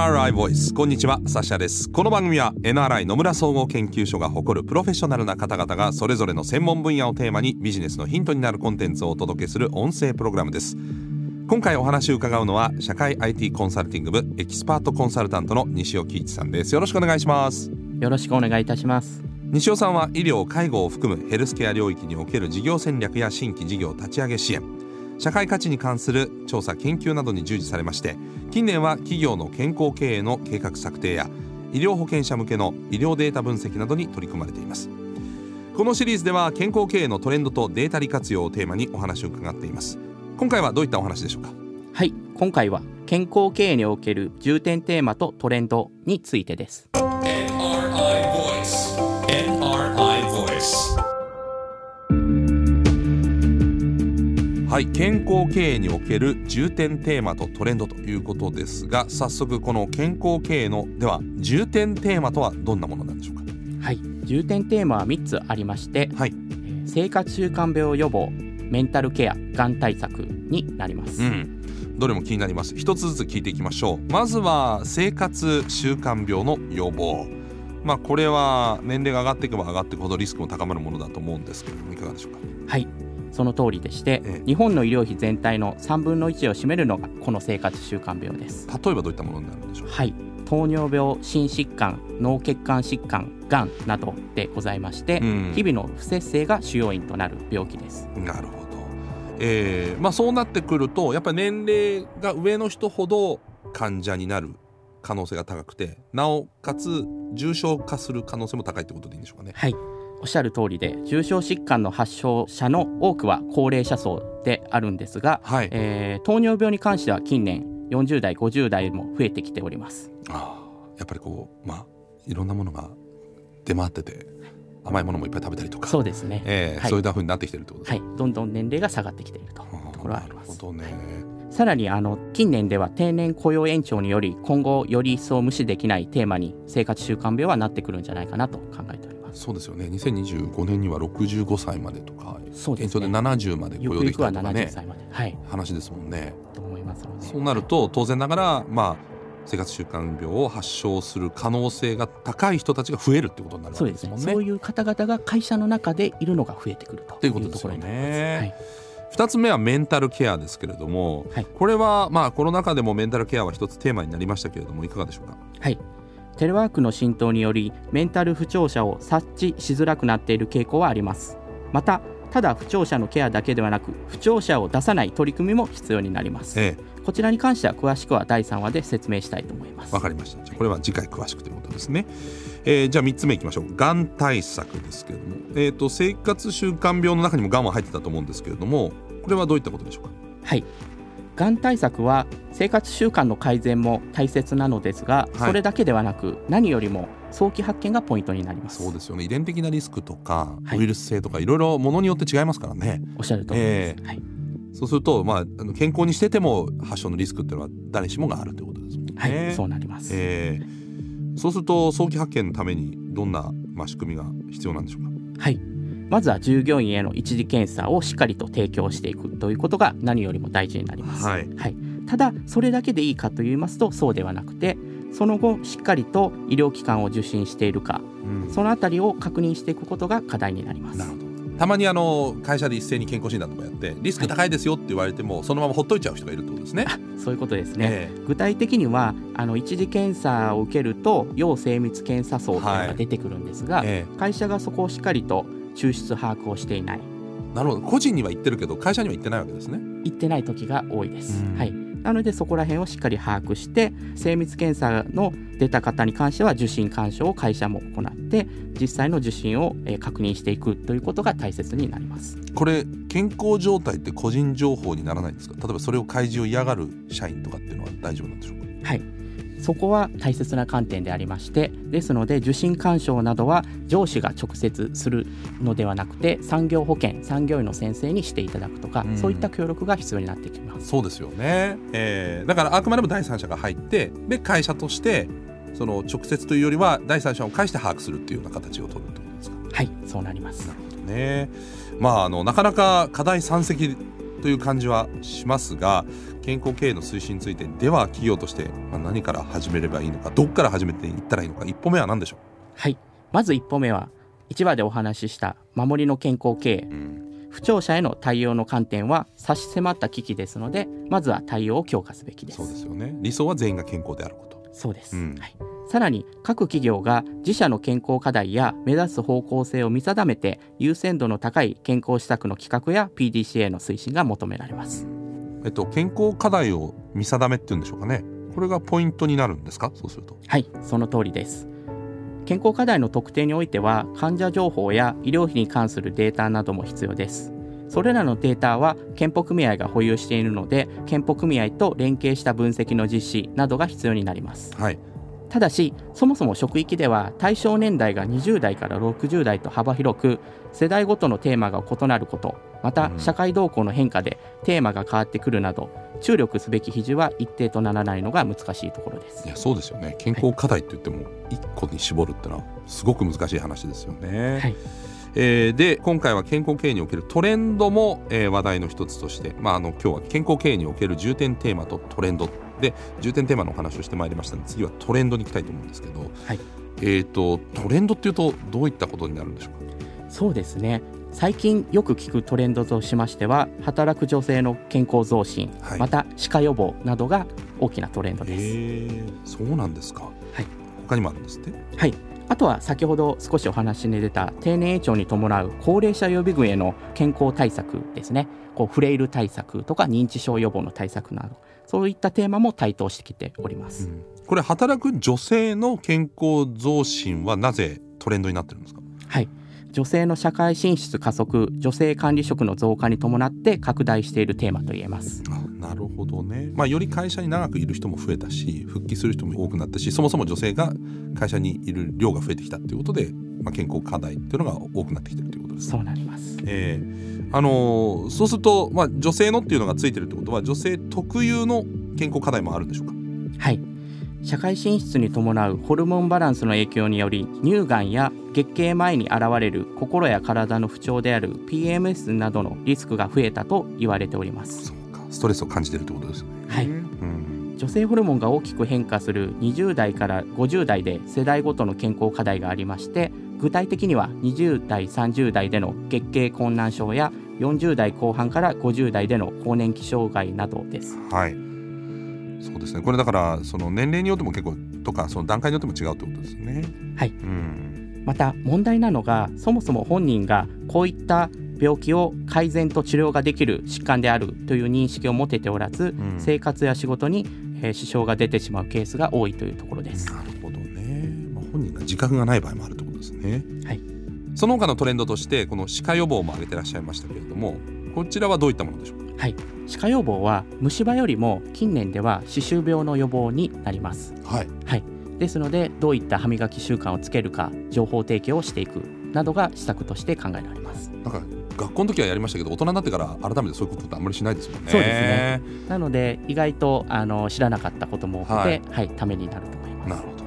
NRI ボイス。こんにちはサシャです。この番組は NRI 野村総合研究所が誇るプロフェッショナルな方々がそれぞれの専門分野をテーマにビジネスのヒントになるコンテンツをお届けする音声プログラムです。今回お話を伺うのは社会 IT コンサルティング部エキスパートコンサルタントの西尾喜一さんです。よろしくお願いします。よろしくお願いいたします。西尾さんは医療介護を含むヘルスケア領域における事業戦略や新規事業立ち上げ支援社会価値に関する調査研究などに従事されまして近年は企業の健康経営の計画策定や医療保険者向けの医療データ分析などに取り組まれています。このシリーズでは健康経営のトレンドとデータ利活用をテーマにお話を伺っています。今回はどういったお話でしょうか？はい今回は健康経営における重点テーマとトレンドについてです。はい健康経営における重点テーマとトレンドということですが早速この健康経営のでは重点テーマとはどんなものなんでしょうか？はい重点テーマは3つありまして、はいえー生活習慣病予防メンタルケアがん対策になります、うん、どれも気になります。一つずつ聞いていきましょう。まずは生活習慣病の予防。まあこれは年齢が上がっていけば上がっていくほどリスクも高まるものだと思うんですけれどもいかがでしょうか？はいその通りでして、ええ。日本の医療費全体の3分の1を占めるのがこの生活習慣病です。例えばどういったものになるんでしょう？かはい。糖尿病心疾患脳血管疾患がんなどでございまして、うん。日々の不摂生が主要因となる病気です。なるほど、えーまあ、そうなってくるとやっぱり年齢が上の人ほど患者になる可能性が高くてなおかつ重症化する可能性も高いってことでいいんでしょうかね？はいおっしゃる通りで重症疾患の発症者の多くは高齢者層であるんですが、はい、えー糖尿病に関しては近年40代50代も増えてきております。あーやっぱりこうまあいろんなものが出回ってて甘いものもいっぱい食べたりとか。そうですね、えーはい。そういうふうになってきてるってことですはい、どんどん年齢が下がってきているとところはあります。なるほどね。さらにあの近年では定年雇用延長により今後より一層無視できないテーマに生活習慣病はなってくるんじゃないかなと考えてそうですよね。2025年には65歳までとかそうですね。現状で70まで雇用できゆくゆくは70たりとかね歳まで、はい。話ですもんね。と思いますので。そうなると当然ながらまあ生活習慣病を発症する可能性が高い人たちが増えるってことになるわけですもんね。そういう方々が会社の中でいるのが増えてくるとといいううことですよね。はい。2つ目はメンタルケアですけれども、はい。これはまあコロナ禍でもメンタルケアは一つテーマになりましたけれどもいかがでしょうか？はい、テレワークの浸透によりメンタル不調者を察知しづらくなっている傾向はあります。またただ不調者のケアだけではなく不調者を出さない取り組みも必要になります。えこちらに関しては詳しくは第3話で説明したいと思います。えわかりました。じゃあこれは次回詳しくということですね、えーじゃあ3つ目いきましょう。がん対策ですけれども、えー、と生活習慣病の中にもがんは入ってたと思うんですけれどもこれはどういったことでしょうか？はいがん対策は生活習慣の改善も大切なのですが、はい。それだけではなく何よりも早期発見がポイントになります。そうですよね。遺伝的なリスクとか、はい。ウイルス性とかいろいろものによって違いますからね。おっしゃる通りです、えはい、そうすると、まあ、あの健康にしてても発症のリスクっていうのは誰しもがあるということですもんね。はい、そうなります、えーそうすると早期発見のためにどんな、まあ、仕組みが必要なんでしょうか？はい、まずは従業員への一時検査をしっかりと提供していくということが何よりも大事になります。はいただそれだけでいいかと言いますとそうではなくてその後しっかりと医療機関を受診しているかうんそのあたりを確認していくことが課題になります。なるほどたまにあの会社で一斉に健康診断とかやってリスク高いですよって言われても、そのままほっといちゃう人がいるってことですね。そういうことですね。え具体的にはあの一次検査を受けると要精密検査層というのが出てくるんですが、ええ会社がそこをしっかりと抽出把握をしていないえなるほど個人には言ってるけど会社には言ってないわけですね。行ってない時が多いです。うんはい。なのでそこら辺をしっかり把握して精密検査の出た方に関しては受診勧奨を会社も行って実際の受診をえー確認していくということが大切になります。これ健康状態って個人情報にならないんですか？例えばそれを開示を嫌がる社員とかっていうのは大丈夫なんでしょうか？はい。そこは大切な観点でありましてですので受診勧奨などは上司が直接するのではなくて産業保険産業医の先生にしていただくとか、うんそういった協力が必要になってきます。そうですよね、えーだからあくまでも第三者が入ってで会社としてその直接というよりは第三者を介して把握するっていうような形を取るってことですか？はい、そうなります。ねまああのなかなか課題山積という感じはしますが健康経営の推進についてでは企業としてまあ何から始めればいいのかどっから始めていったらいいのか一歩目は何でしょはい。まず一歩目は1話でお話しした守りの健康経営。う、うん。不調者への対応の観点は差し迫った危機ですのでまずは対応を強化すべきです。そうですよね。理想は全員が健康であること。そうです、うん。はい、さらに各企業が自社の健康課題や目指す方向性を見定めて優先度の高い健康施策の企画や PDCA の推進が求められます。えっと健康課題を見定めっていうんでしょうかね。これがポイントになるんですか？そうすると。はいその通りです。健康課題の特定においては患者情報や医療費に関するデータなども必要です。それらのデータは健保組合が保有しているので健保組合と連携した分析の実施などが必要になります。はいただしそもそも職域では対象年代が20代から60代と幅広く世代ごとのテーマが異なることまたうん。社会動向の変化でテーマが変わってくるなど注力すべき比重は一定とならないのが難しいところです。いやそうですよね。健康課題って言っても一個に絞るってのはすごく難しい話ですよね、はい。えーで今回は健康経営におけるトレンドも、えー話題の一つとして、まあ、あの今日は健康経営における重点テーマとトレンドで重点テーマのお話をしてまいりましたので次はトレンドに行きたいと思うんですけど、はい。えー、とトレンドっていうとどういったことになるんでしょうか？そうですね。最近よく聞くトレンドとしましては働く女性の健康増進、はい。また歯科予防などが大きなトレンドです、へえそうなんですか、はい、他にもあるんですって？はい、あとは先ほど少しお話に出た低年齢長に伴う高齢者予備軍への健康対策ですね。こうフレイル対策とか認知症予防の対策などそういったテーマも台頭してきております、これ働く女性の健康増進はなぜトレンドになってるんですか？はい。女性の社会進出加速女性管理職の増加に伴って拡大しているテーマと言えます。あなるほどね、まあ、より会社に長くいる人も増えたし復帰する人も多くなったしそもそも女性が会社にいる量が増えてきたっていうことで、まあ、健康課題っていうのが多くなってきてると。そうなります。えーあのーそうすると、まあ、女性のっていうのがついてるってことは女性特有の健康課題もあるんでしょうか？はい。社会進出に伴うホルモンバランスの影響により乳がんや月経前に現れる心や体の不調である PMS などのリスクが増えたと言われております。そうか。ストレスを感じてるってことですよね。はい。うん。女性ホルモンが大きく変化する20代から50代で世代ごとの健康課題がありまして具体的には20代30代での月経困難症や40代後半から50代での更年期障害などです。はい。そうですね。これだからその年齢によっても結構とかその段階によっても違うってことですね。はい。うん。また問題なのがそもそも本人がこういった病気を改善と治療ができる疾患であるという認識を持てておらず、うん。生活や仕事に、えー支障が出てしまうケースが多いというところです。なるほどね、まあ、本人が自覚がない場合もあるとですね。はい、その他のトレンドとしてこの歯科予防も挙げてらっしゃいましたけれどもこちらはどういったものでしょうか？はい、歯科予防は虫歯よりも近年では歯周病の予防になります。はいはい、ですのでどういった歯磨き習慣をつけるか情報提供をしていくなどが施策として考えられます。なんか学校の時はやりましたけど大人になってから改めてそういうことってあんまりしないですもんね。そうですねなので意外とあの知らなかったことも多くて、ははいいためになると思います。なるほどはい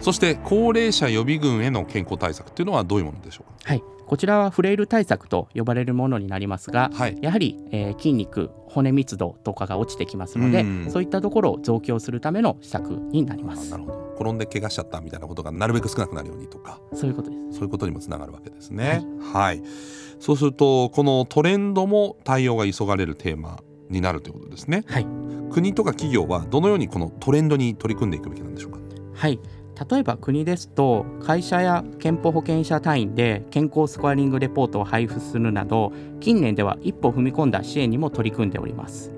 そして高齢者予備軍への健康対策っていうのはどういうものでしょう？はい、こちらはフレイル対策と呼ばれるものになりますがか。はい。やはり、えー筋肉骨密度とかが落ちてきますので、うんそういったところを増強するための施策になりますあなるほど転んで怪我しちゃったみたいなことがなるべく少なくなるようにとかそういうことですそういうことにもつながるわけですね。はい、そうするとこのトレンドも対応が急がれるテーマになるということですね。はい国とか企業はどのようにこのトレンドに取り組んでいくべきなんでしょうか？はい例えば国ですと会社や健保保険者単位で健康スコアリングレポートを配布するなど近年では一歩踏み込んだ支援にも取り組んでおります。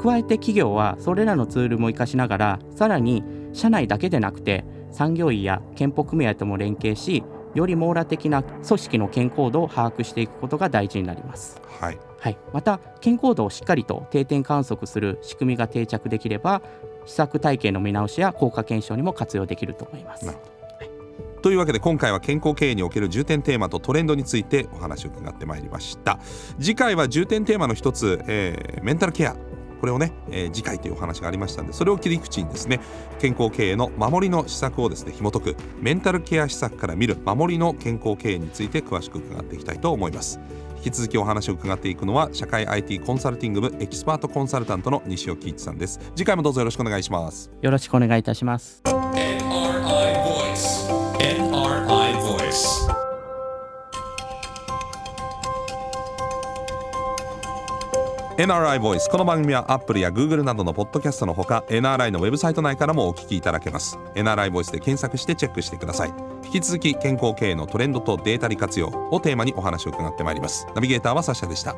加えて企業はそれらのツールも活かしながらさらに社内だけでなくて産業医や健保組合とも連携しより網羅的な組織の健康度を把握していくことが大事になります。はい、はい、また健康度をしっかりと定点観測する仕組みが定着できれば施策体系の見直しや効果検証にも活用できると思います。なるほど。というわけで今回は健康経営における重点テーマとトレンドについてお話を伺ってまいりました。次回は重点テーマの一つ、えーメンタルケアこれをね、えー次回というお話がありましたんでそれを切り口にですね健康経営の守りの施策をですね紐解くメンタルケア施策から見る守りの健康経営について詳しく伺っていきたいと思います。引き続きお話を伺っていくのは社会 IT コンサルティング部エキスパートコンサルタントの西尾喜一さんです。次回もどうぞよろしくお願いします。よろしくお願いいたします。NRI ボイスこの番組はアップルやグーグルなどのポッドキャストのほか NRI のウェブサイト内からもお聞きいただけます。NRI ボイスで検索してチェックしてください。引き続き健康経営のトレンドとデータ利活用をテーマにお話を伺ってまいります。ナビゲーターはサッシャでした。